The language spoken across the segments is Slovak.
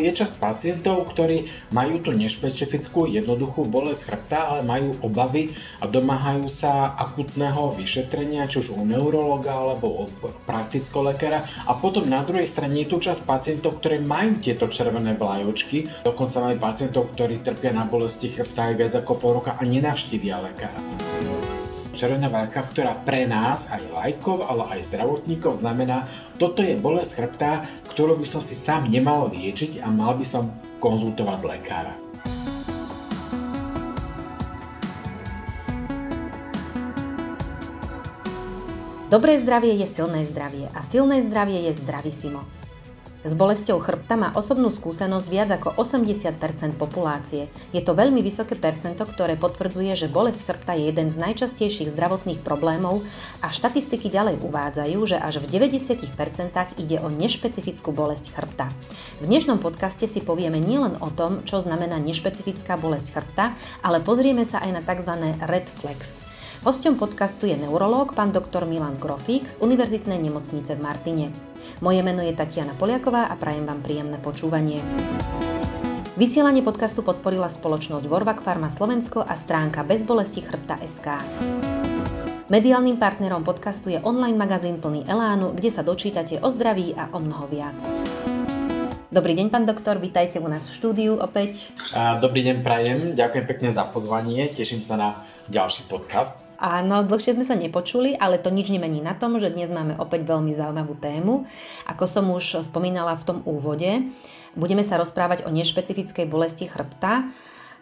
Je čas pacientov, ktorí majú tú nešpecifickú jednoduchú bolesť chrbta, ale majú obavy a domáhajú sa akutného vyšetrenia, či už u neurologa alebo u praktického lekára. A potom na druhej strane je tu čas pacientov, ktorí majú tieto červené vlajočky. Dokonca majú pacientov, ktorí trpia na bolesti chrbta aj viac ako pol roka a nenavštívia lekára červená várka, ktorá pre nás, aj lajkov, ale aj zdravotníkov znamená, toto je bolesť chrbta, ktorú by som si sám nemal liečiť a mal by som konzultovať lekára. Dobré zdravie je silné zdravie a silné zdravie je zdravisimo. S bolesťou chrbta má osobnú skúsenosť viac ako 80% populácie. Je to veľmi vysoké percento, ktoré potvrdzuje, že bolesť chrbta je jeden z najčastejších zdravotných problémov a štatistiky ďalej uvádzajú, že až v 90% ide o nešpecifickú bolesť chrbta. V dnešnom podcaste si povieme nielen o tom, čo znamená nešpecifická bolesť chrbta, ale pozrieme sa aj na tzv. red flex. Hosťom podcastu je neurológ pán doktor Milan Grofík z Univerzitnej nemocnice v Martine. Moje meno je Tatiana Poliaková a prajem vám príjemné počúvanie. Vysielanie podcastu podporila spoločnosť Vorvak Pharma Slovensko a stránka Bezbolesti chrbta SK. Mediálnym partnerom podcastu je online magazín plný Elánu, kde sa dočítate o zdraví a o mnoho viac. Dobrý deň, pán doktor, vítajte u nás v štúdiu opäť. Dobrý deň, prajem, ďakujem pekne za pozvanie, teším sa na ďalší podcast. Áno, dlhšie sme sa nepočuli, ale to nič nemení na tom, že dnes máme opäť veľmi zaujímavú tému. Ako som už spomínala v tom úvode, budeme sa rozprávať o nešpecifickej bolesti chrbta,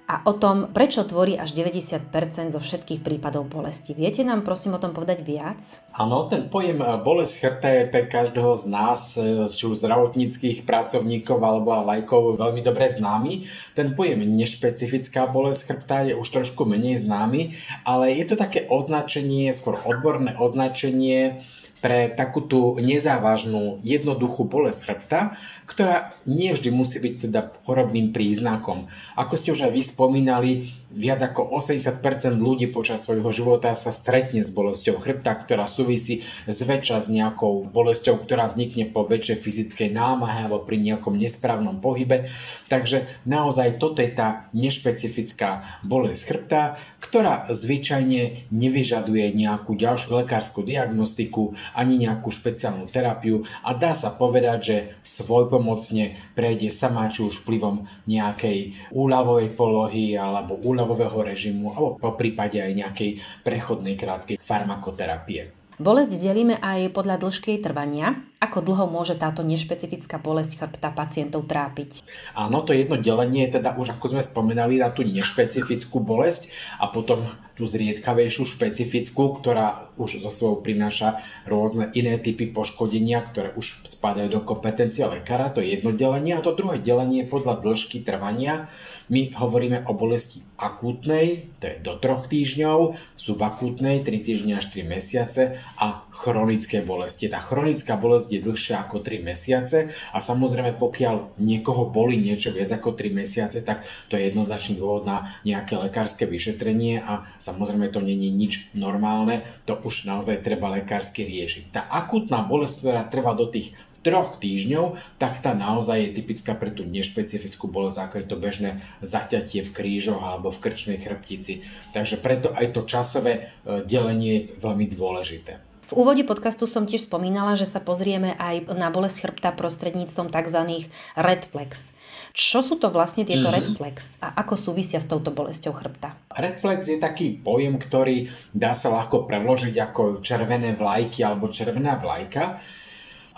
a o tom, prečo tvorí až 90% zo všetkých prípadov bolesti. Viete nám prosím o tom povedať viac? Áno, ten pojem eh, bolesť chrbta je pre každého z nás, eh, či už zdravotníckých pracovníkov alebo lajkov veľmi dobre známy. Ten pojem nešpecifická bolesť chrbta je už trošku menej známy, ale je to také označenie, skôr odborné označenie, pre takú tú nezávažnú, jednoduchú bolesť chrbta, ktorá nie vždy musí byť teda chorobným príznakom. Ako ste už aj vy spomínali, viac ako 80% ľudí počas svojho života sa stretne s bolesťou chrbta, ktorá súvisí zväčša s nejakou bolesťou, ktorá vznikne po väčšej fyzickej námahe alebo pri nejakom nesprávnom pohybe. Takže naozaj toto je tá nešpecifická bolesť chrbta, ktorá zvyčajne nevyžaduje nejakú ďalšiu lekárskú diagnostiku ani nejakú špeciálnu terapiu a dá sa povedať, že svojpomocne prejde sama či už vplyvom nejakej úľavovej polohy alebo úľavového režimu alebo po prípade aj nejakej prechodnej krátkej farmakoterapie. Bolesť delíme aj podľa dĺžky trvania. Ako dlho môže táto nešpecifická bolesť chrbta pacientov trápiť? Áno, to jedno delenie je teda už ako sme spomínali na tú nešpecifickú bolesť a potom tú zriedkavejšiu špecifickú, ktorá už zo sebou prináša rôzne iné typy poškodenia, ktoré už spadajú do kompetencie lekára. To je jedno delenie a to druhé delenie je podľa dĺžky trvania my hovoríme o bolesti akútnej, to je do troch týždňov, subakútnej 3 týždne až 3 mesiace a chronické bolesti. Tá chronická bolesť je dlhšia ako 3 mesiace a samozrejme pokiaľ niekoho boli niečo viac ako 3 mesiace, tak to je jednoznačný dôvod na nejaké lekárske vyšetrenie a samozrejme to není nič normálne, to už naozaj treba lekársky riešiť. Tá akútna bolesť, ktorá trvá do tých troch týždňov, tak tá naozaj je typická pre tú nešpecifickú bolesť, ako je to bežné zaťatie v krížoch alebo v krčnej chrbtici. Takže preto aj to časové e, delenie je veľmi dôležité. V úvode podcastu som tiež spomínala, že sa pozrieme aj na bolesť chrbta prostredníctvom tzv. red flex. Čo sú to vlastne tieto mm-hmm. red flex a ako súvisia s touto bolesťou chrbta? Red flex je taký pojem, ktorý dá sa ľahko preložiť ako červené vlajky alebo červená vlajka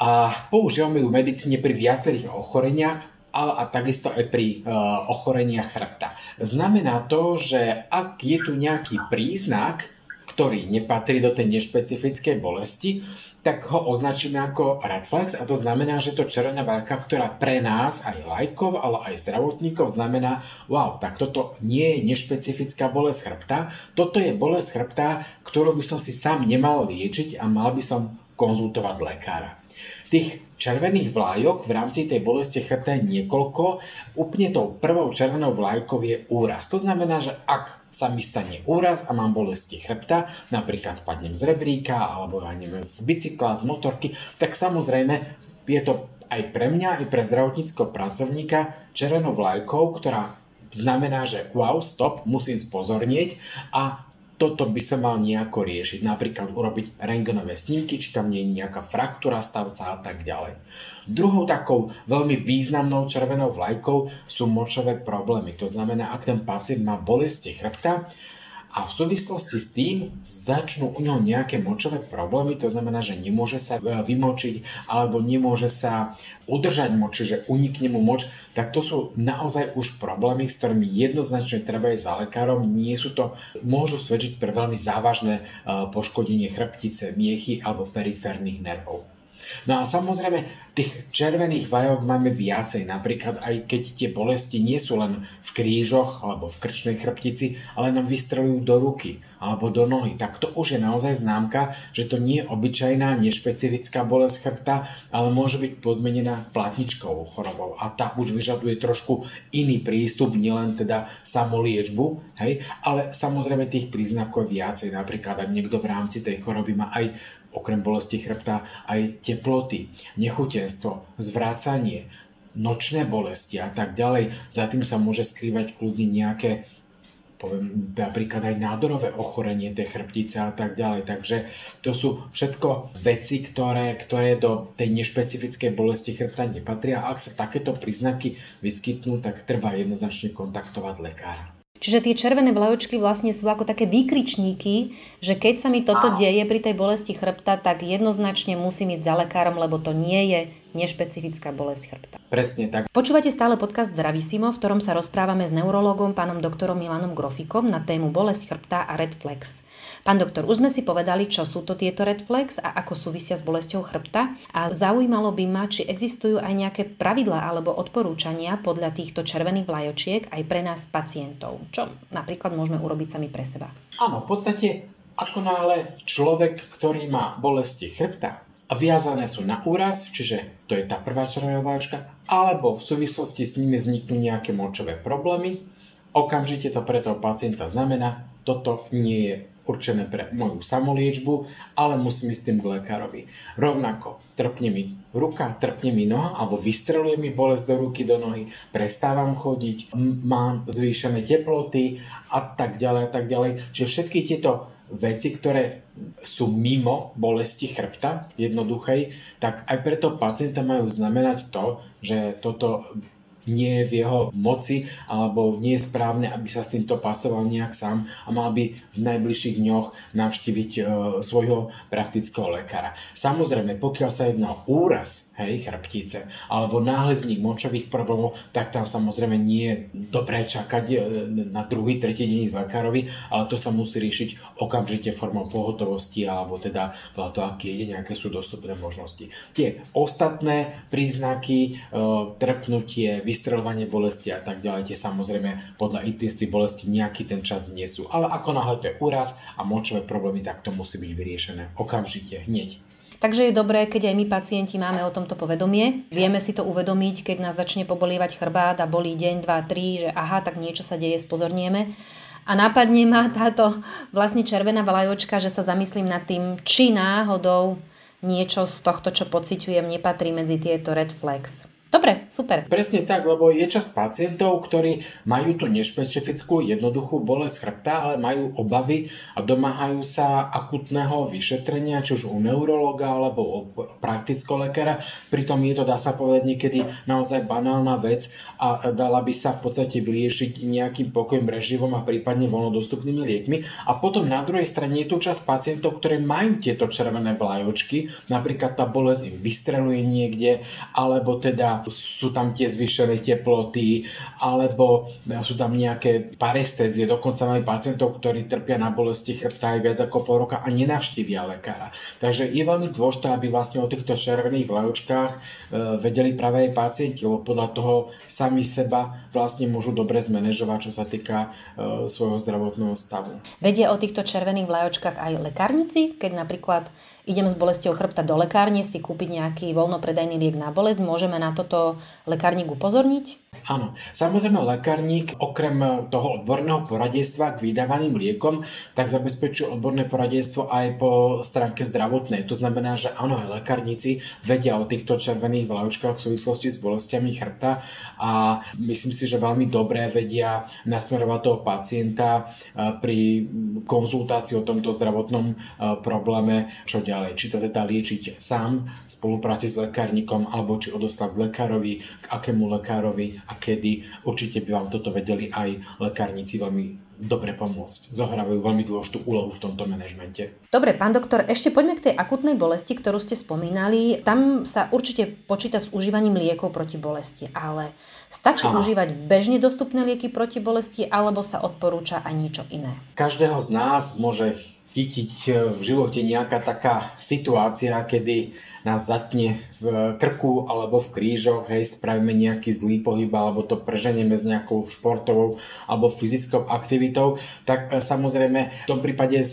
a používame ju v medicíne pri viacerých ochoreniach, ale a takisto aj pri uh, ochoreniach chrbta. Znamená to, že ak je tu nejaký príznak, ktorý nepatrí do tej nešpecifickej bolesti, tak ho označíme ako red flags a to znamená, že to červená várka, ktorá pre nás, aj lajkov, ale aj zdravotníkov znamená, wow, tak toto nie je nešpecifická bolesť chrbta, toto je bolesť chrbta, ktorú by som si sám nemal liečiť a mal by som konzultovať lekára. Tých červených vlájok v rámci tej bolesti chrbta je niekoľko. Úplne tou prvou červenou vlajkou je úraz. To znamená, že ak sa mi stane úraz a mám bolesti chrbta, napríklad spadnem z rebríka alebo ja neviem, z bicykla, z motorky, tak samozrejme je to aj pre mňa, aj pre zdravotníckého pracovníka červenou vlajkou, ktorá znamená, že wow, stop, musím spozornieť a toto by sa mal nejako riešiť. Napríklad urobiť rengenové snímky, či tam nie je nejaká fraktúra stavca a tak ďalej. Druhou takou veľmi významnou červenou vlajkou sú močové problémy. To znamená, ak ten pacient má bolesti chrbta, a v súvislosti s tým začnú u neho nejaké močové problémy, to znamená, že nemôže sa e, vymočiť alebo nemôže sa udržať moč, že unikne mu moč, tak to sú naozaj už problémy, s ktorými jednoznačne treba ísť za lekárom. Nie sú to, môžu svedčiť pre veľmi závažné e, poškodenie chrbtice, miechy alebo periférnych nervov. No a samozrejme, tých červených vajok máme viacej, napríklad aj keď tie bolesti nie sú len v krížoch alebo v krčnej chrbtici, ale nám vystrelujú do ruky alebo do nohy, tak to už je naozaj známka, že to nie je obyčajná, nešpecifická bolesť chrbta, ale môže byť podmenená platničkovou chorobou. A tá už vyžaduje trošku iný prístup, nielen teda samoliečbu, hej, ale samozrejme tých príznakov je viacej, napríklad ak niekto v rámci tej choroby má aj okrem bolesti chrbta aj teploty, nechutenstvo, zvrácanie, nočné bolesti a tak ďalej. Za tým sa môže skrývať kľudne nejaké poviem napríklad aj nádorové ochorenie tej chrbtice a tak ďalej. Takže to sú všetko veci, ktoré, ktoré do tej nešpecifickej bolesti chrbta nepatria. Ak sa takéto príznaky vyskytnú, tak treba jednoznačne kontaktovať lekára. Čiže tie červené vlajočky vlastne sú ako také výkričníky, že keď sa mi toto deje pri tej bolesti chrbta, tak jednoznačne musím ísť za lekárom, lebo to nie je nešpecifická bolesť chrbta. Presne tak. Počúvate stále podcast Zdravisimo, v ktorom sa rozprávame s neurologom pánom doktorom Milanom Grofikom na tému bolesť chrbta a red flex. Pán doktor, už sme si povedali, čo sú to tieto red flex a ako súvisia s bolesťou chrbta a zaujímalo by ma, či existujú aj nejaké pravidlá alebo odporúčania podľa týchto červených vlajočiek aj pre nás pacientov, čo napríklad môžeme urobiť sami pre seba. Áno, v podstate ako náhle človek, ktorý má bolesti chrbta viazané sú na úraz, čiže to je tá prvá červená alebo v súvislosti s nimi vzniknú nejaké močové problémy, okamžite to pre toho pacienta znamená, toto nie je určené pre moju samoliečbu, ale musím ísť tým k lekárovi. Rovnako trpne mi ruka, trpne mi noha, alebo vystreluje mi bolesť do ruky, do nohy, prestávam chodiť, mám zvýšené teploty a tak ďalej a tak ďalej. Čiže všetky tieto veci, ktoré sú mimo bolesti chrbta jednoduchej, tak aj pre toho pacienta majú znamenať to, že toto nie je v jeho moci alebo nie je správne, aby sa s týmto pasoval nejak sám a mal by v najbližších dňoch navštíviť e, svojho praktického lekára. Samozrejme, pokiaľ sa jedná o úraz hej, chrbtice alebo náhle vznik močových problémov, tak tam samozrejme nie je dobré čakať e, na druhý, tretí deň z lekárovi, ale to sa musí riešiť okamžite formou pohotovosti alebo teda to, aké je, nejaké sú dostupné možnosti. Tie ostatné príznaky, e, trpnutie, vystrelovanie bolesti a tak ďalej, tie samozrejme podľa intenzity bolesti nejaký ten čas nie sú. Ale ako náhle to je úraz a močové problémy, tak to musí byť vyriešené okamžite, hneď. Takže je dobré, keď aj my pacienti máme o tomto povedomie. Vieme si to uvedomiť, keď nás začne pobolievať chrbát a bolí deň, 2, 3, že aha, tak niečo sa deje, spozornieme. A nápadne ma táto vlastne červená vlajočka, že sa zamyslím nad tým, či náhodou niečo z tohto, čo pociťujem, nepatrí medzi tieto red flags. Dobre, super. Presne tak, lebo je čas pacientov, ktorí majú tú nešpecifickú, jednoduchú bolesť chrbta, ale majú obavy a domáhajú sa akutného vyšetrenia, či už u neurologa alebo u praktického lekára. Pritom je to, dá sa povedať, niekedy naozaj banálna vec a dala by sa v podstate vyriešiť nejakým pokojom reživom a prípadne voľnodostupnými liekmi. A potom na druhej strane je tu čas pacientov, ktorí majú tieto červené vlajočky, napríklad tá bolesť im vystreluje niekde, alebo teda sú tam tie zvyšené teploty, alebo sú tam nejaké parestézie, dokonca máme pacientov, ktorí trpia na bolesti chrbta aj viac ako pol roka a nenavštívia lekára. Takže je veľmi dôležité, aby vlastne o týchto červených vlajočkách e, vedeli práve aj pacienti, lebo podľa toho sami seba vlastne môžu dobre zmanéžovať, čo sa týka e, svojho zdravotného stavu. Vedia o týchto červených vlajočkách aj lekárnici, keď napríklad idem s bolestou chrbta do lekárne si kúpiť nejaký voľnopredajný liek na bolesť, môžeme na toto lekárnik upozorniť? Áno, samozrejme lekárnik okrem toho odborného poradenstva k vydávaným liekom, tak zabezpečuje odborné poradenstvo aj po stránke zdravotnej. To znamená, že áno, aj lekárnici vedia o týchto červených vlajočkách v súvislosti s bolestiami chrbta a myslím si, že veľmi dobre vedia nasmerovať toho pacienta pri konzultácii o tomto zdravotnom probléme, čo ďalej. Či to teda liečiť sám v spolupráci s lekárnikom, alebo či odoslať k lekárovi, k akému lekárovi a kedy. Určite by vám toto vedeli aj lekárnici veľmi dobre pomôcť. Zohrávajú veľmi dôležitú úlohu v tomto manažmente. Dobre, pán doktor, ešte poďme k tej akutnej bolesti, ktorú ste spomínali. Tam sa určite počíta s užívaním liekov proti bolesti, ale stačí Aha. užívať bežne dostupné lieky proti bolesti, alebo sa odporúča aj niečo iné? Každého z nás môže chytiť v živote nejaká taká situácia, kedy nás zatne v krku alebo v krížoch, hej, spravíme nejaký zlý pohyb alebo to preženieme s nejakou športovou alebo fyzickou aktivitou, tak e, samozrejme v tom prípade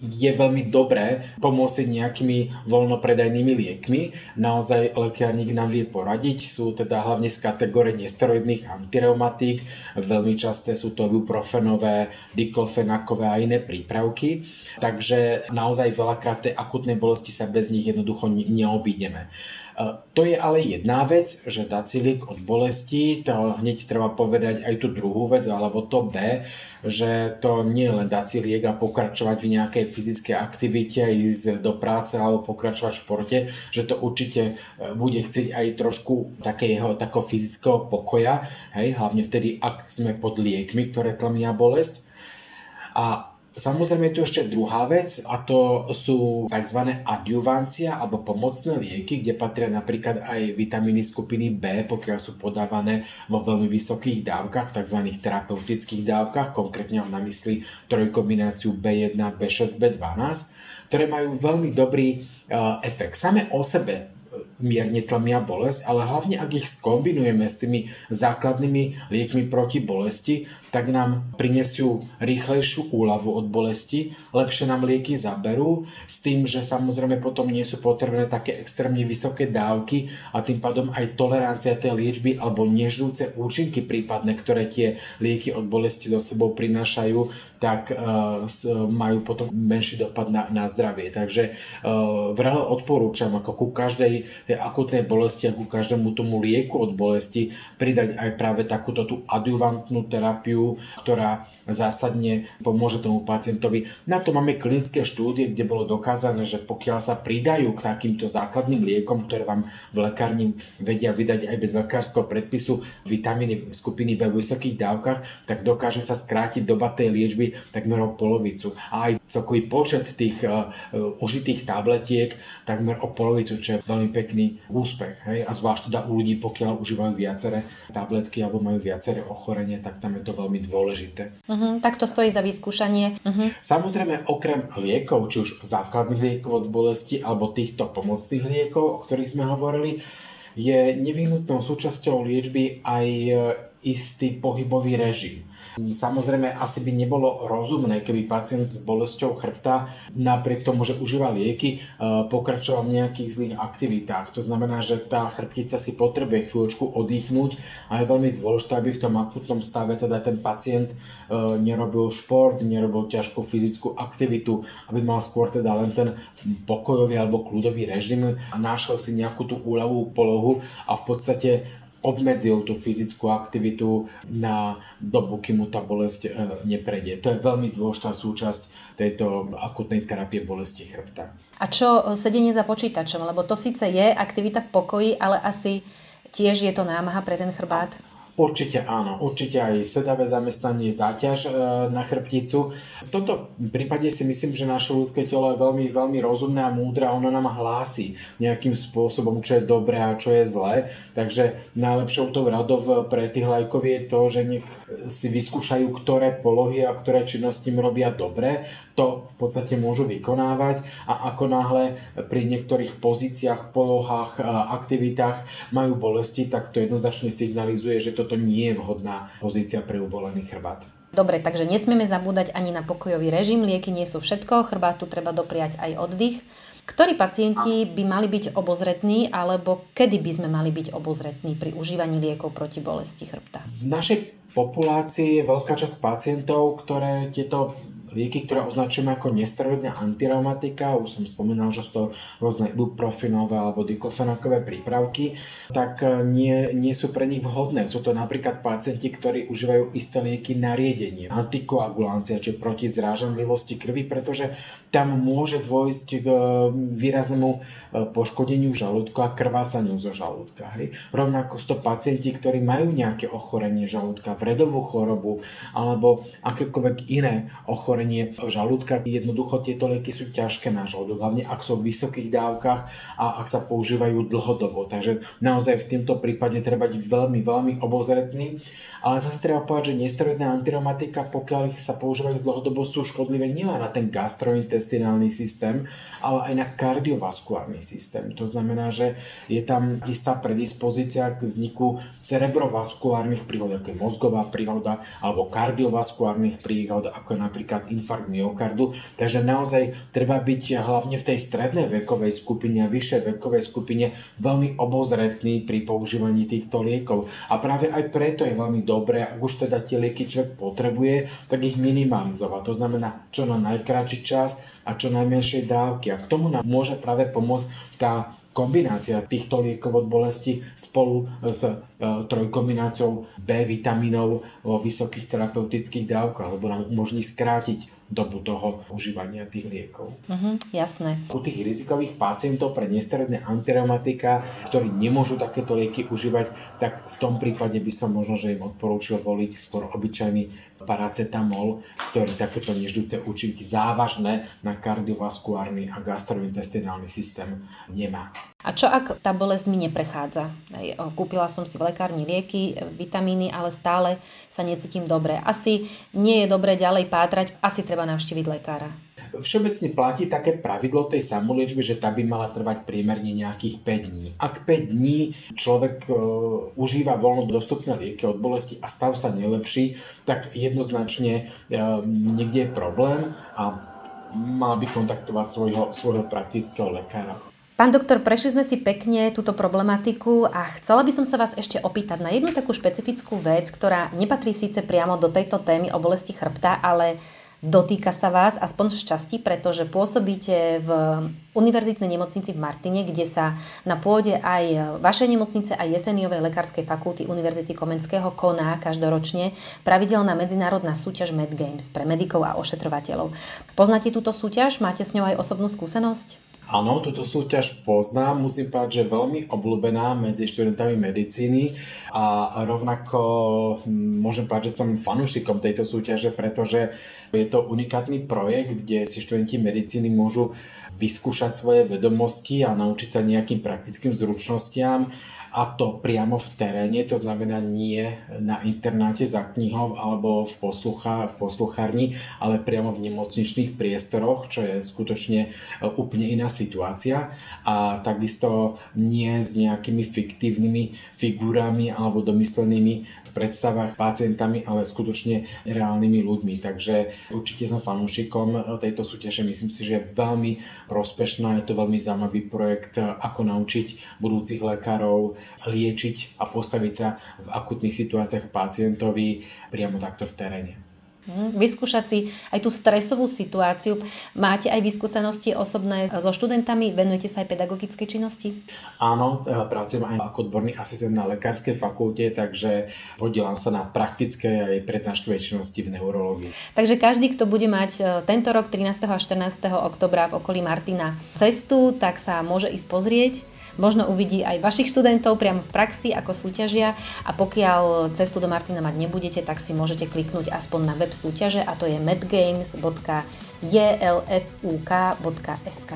je veľmi dobré pomôcť nejakými voľnopredajnými liekmi. Naozaj lekárnik nám vie poradiť. Sú teda hlavne z kategórie nesteroidných antireumatík. Veľmi časté sú to ibuprofenové, diklofenakové a iné prípravky. Takže naozaj veľakrát tej akutnej bolesti sa bez nich jednoducho neobídeme. To je ale jedna vec, že dať si liek od bolesti, to hneď treba povedať aj tú druhú vec, alebo to B, že to nie je len dať a pokračovať v nejakej fyzickej aktivite, ísť do práce alebo pokračovať v športe, že to určite e, bude chcieť aj trošku takého, takého fyzického pokoja, hej, hlavne vtedy, ak sme pod liekmi, ktoré tlmia bolesť. A Samozrejme je tu ešte druhá vec a to sú tzv. adjuvancia alebo pomocné lieky, kde patria napríklad aj vitamíny skupiny B, pokiaľ sú podávané vo veľmi vysokých dávkach, tzv. terapeutických dávkach, konkrétne mám na mysli trojkombináciu B1, B6, B12, ktoré majú veľmi dobrý uh, efekt. Same o sebe mierne tlmia bolesť, ale hlavne ak ich skombinujeme s tými základnými liekmi proti bolesti, tak nám prinesú rýchlejšiu úľavu od bolesti, lepšie nám lieky zaberú, s tým, že samozrejme potom nie sú potrebné také extrémne vysoké dávky a tým pádom aj tolerancia tej liečby alebo nežrúce účinky prípadné, ktoré tie lieky od bolesti so sebou prinášajú, tak uh, majú potom menší dopad na, na zdravie. Takže uh, vrele odporúčam ako ku každej tej akutnej bolesti a ku každému tomu lieku od bolesti pridať aj práve takúto tú adjuvantnú terapiu, ktorá zásadne pomôže tomu pacientovi. Na to máme klinické štúdie, kde bolo dokázané, že pokiaľ sa pridajú k takýmto základným liekom, ktoré vám v lekárni vedia vydať aj bez lekárskeho predpisu vitamíny skupiny B v vysokých dávkach, tak dokáže sa skrátiť doba tej liečby takmer o polovicu. A aj celkový počet tých uh, užitých tabletiek takmer o polovicu, čo je veľmi pekný úspech. Hej? A zvlášť teda u ľudí, pokiaľ užívajú viaceré tabletky alebo majú viaceré ochorenie, tak tam je to veľmi dôležité. Uh-huh, tak to stojí za vyskúšanie. Uh-huh. Samozrejme, okrem liekov, či už základných liekov od bolesti alebo týchto pomocných liekov, o ktorých sme hovorili, je nevyhnutnou súčasťou liečby aj e, istý pohybový režim. Samozrejme, asi by nebolo rozumné, keby pacient s bolesťou chrbta napriek tomu, že užíva lieky, e, pokračoval v nejakých zlých aktivitách. To znamená, že tá chrbtica si potrebuje chvíľočku oddychnúť a je veľmi dôležité, aby v tom akutnom stave teda ten pacient e, nerobil šport, nerobil ťažkú fyzickú aktivitu, aby mal skôr teda len ten pokojový alebo kľudový režim a našiel si nejakú tú úľavú polohu a v podstate obmedzil tú fyzickú aktivitu na dobu, kým mu tá bolesť e, neprejde. To je veľmi dôležitá súčasť tejto akutnej terapie bolesti chrbta. A čo sedenie za počítačom? Lebo to síce je aktivita v pokoji, ale asi tiež je to námaha pre ten chrbát? Určite áno, určite aj sedavé zamestnanie záťaž e, na chrbticu. V tomto prípade si myslím, že naše ľudské telo je veľmi, veľmi rozumné a múdre a ono nám hlási nejakým spôsobom, čo je dobré a čo je zlé. Takže najlepšou tou radov pre tých lajkov je to, že nech si vyskúšajú, ktoré polohy a ktoré činnosti im robia dobre. To v podstate môžu vykonávať a ako náhle pri niektorých pozíciách, polohách, aktivitách majú bolesti, tak to jednoznačne signalizuje, že to toto nie je vhodná pozícia pre ubolený chrbát. Dobre, takže nesmieme zabúdať ani na pokojový režim, lieky nie sú všetko, chrbátu treba dopriať aj oddych. Ktorí pacienti by mali byť obozretní alebo kedy by sme mali byť obozretní pri užívaní liekov proti bolesti chrbta? V našej populácii je veľká časť pacientov, ktoré tieto lieky, ktoré označujeme ako nesteroidná antireumatika, už som spomínal, že sú to rôzne ibuprofenové alebo diklofenakové prípravky, tak e, nie, nie sú pre nich vhodné. Sú to napríklad pacienti, ktorí užívajú isté lieky na riedenie, antikoagulancia, či proti zrážanlivosti krvi, pretože tam môže dôjsť k e, výraznému e, poškodeniu žalúdka a krvácaniu zo žalúdka. Hej. Rovnako sú to pacienti, ktorí majú nejaké ochorenie žalúdka, vredovú chorobu alebo akékoľvek iné ochorenie ochorenie žalúdka. Jednoducho tieto lieky sú ťažké na žalúdok, hlavne ak sú v vysokých dávkach a ak sa používajú dlhodobo. Takže naozaj v tomto prípade treba byť veľmi, veľmi obozretný. Ale zase treba povedať, že nesteroidná antiromatika, pokiaľ ich sa používajú dlhodobo, sú škodlivé nielen na ten gastrointestinálny systém, ale aj na kardiovaskulárny systém. To znamená, že je tam istá predispozícia k vzniku cerebrovaskulárnych príhod, ako je mozgová príhoda, alebo kardiovaskulárnych príhod, ako je napríklad infarkt myokardu. Takže naozaj treba byť hlavne v tej strednej vekovej skupine a vyššej vekovej skupine veľmi obozretný pri používaní týchto liekov. A práve aj preto je veľmi dobré, ak už teda tie lieky človek potrebuje, tak ich minimalizovať. To znamená čo na najkračší čas a čo najmenšej dávky. A k tomu nám môže práve pomôcť tá kombinácia týchto liekov od bolesti spolu s e, trojkombináciou B vitamínov vo vysokých terapeutických dávkach, lebo nám umožní skrátiť dobu toho užívania tých liekov. Uh-huh, jasné. U tých rizikových pacientov pre nesteroidné antireumatika, ktorí nemôžu takéto lieky užívať, tak v tom prípade by som možno, že im odporúčil voliť skôr obyčajný paracetamol, ktorý takéto neždúce účinky závažné na kardiovaskulárny a gastrointestinálny systém nemá. A čo ak tá bolesť mi neprechádza? Kúpila som si v lekárni lieky, vitamíny, ale stále sa necítim dobre. Asi nie je dobre ďalej pátrať, asi treba navštíviť lekára. Všeobecne platí také pravidlo tej samoliečby, že tá by mala trvať priemerne nejakých 5 dní. Ak 5 dní človek e, užíva voľno dostupné lieky od bolesti a stav sa nelepší, tak jednoznačne e, niekde je problém a mal by kontaktovať svojho, svojho praktického lekára. Pán doktor, prešli sme si pekne túto problematiku a chcela by som sa vás ešte opýtať na jednu takú špecifickú vec, ktorá nepatrí síce priamo do tejto témy o bolesti chrbta, ale dotýka sa vás, aspoň z časti, pretože pôsobíte v univerzitnej nemocnici v Martine, kde sa na pôde aj vašej nemocnice a Jeseniovej lekárskej fakulty Univerzity Komenského koná každoročne pravidelná medzinárodná súťaž Med Games pre medikov a ošetrovateľov. Poznáte túto súťaž? Máte s ňou aj osobnú skúsenosť? Áno, túto súťaž poznám, musím povedať, že veľmi obľúbená medzi študentami medicíny. A rovnako hm, môžem povedať, že som fanúšikom tejto súťaže, pretože je to unikátny projekt, kde si študenti medicíny môžu vyskúšať svoje vedomosti a naučiť sa nejakým praktickým zručnostiam a to priamo v teréne, to znamená nie na internáte za knihou alebo v, poslucha, v posluchárni, ale priamo v nemocničných priestoroch, čo je skutočne e, úplne iná situácia a takisto nie s nejakými fiktívnymi figurami alebo domyslenými predstavách pacientami, ale skutočne reálnymi ľuďmi. Takže určite som fanúšikom tejto súťaže. Myslím si, že je veľmi prospešná, je to veľmi zaujímavý projekt, ako naučiť budúcich lekárov liečiť a postaviť sa v akutných situáciách pacientovi priamo takto v teréne. Hm, vyskúšať si aj tú stresovú situáciu. Máte aj vyskúsenosti osobné so študentami? Venujete sa aj pedagogickej činnosti? Áno, e, pracujem aj ako odborný asistent na lekárskej fakulte, takže podielam sa na praktickej aj prednáškovej činnosti v neurológii. Takže každý, kto bude mať e, tento rok 13. a 14. oktobra v okolí Martina cestu, tak sa môže ísť pozrieť možno uvidí aj vašich študentov priamo v praxi, ako súťažia a pokiaľ cestu do Martina mať nebudete, tak si môžete kliknúť aspoň na web súťaže a to je medgames.jlfuk.sk.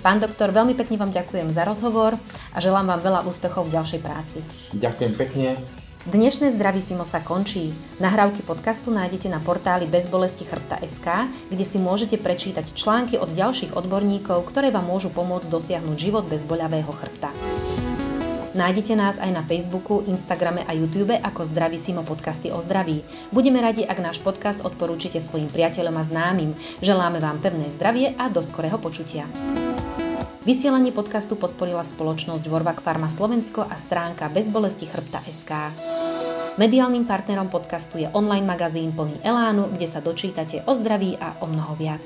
Pán doktor, veľmi pekne vám ďakujem za rozhovor a želám vám veľa úspechov v ďalšej práci. Ďakujem pekne. Dnešné Zdravísimo sa končí. Nahrávky podcastu nájdete na portáli bezbolesti chrbta.sk, kde si môžete prečítať články od ďalších odborníkov, ktoré vám môžu pomôcť dosiahnuť život bez boľavého chrbta. Nájdete nás aj na Facebooku, Instagrame a YouTube ako Zdravísimo podcasty o zdraví. Budeme radi, ak náš podcast odporúčite svojim priateľom a známym. Želáme vám pevné zdravie a do skorého počutia. Vysielanie podcastu podporila spoločnosť Vorvak Pharma Slovensko a stránka Bezbolesti chrbta. Mediálnym partnerom podcastu je online magazín plný Elánu, kde sa dočítate o zdraví a o mnoho viac.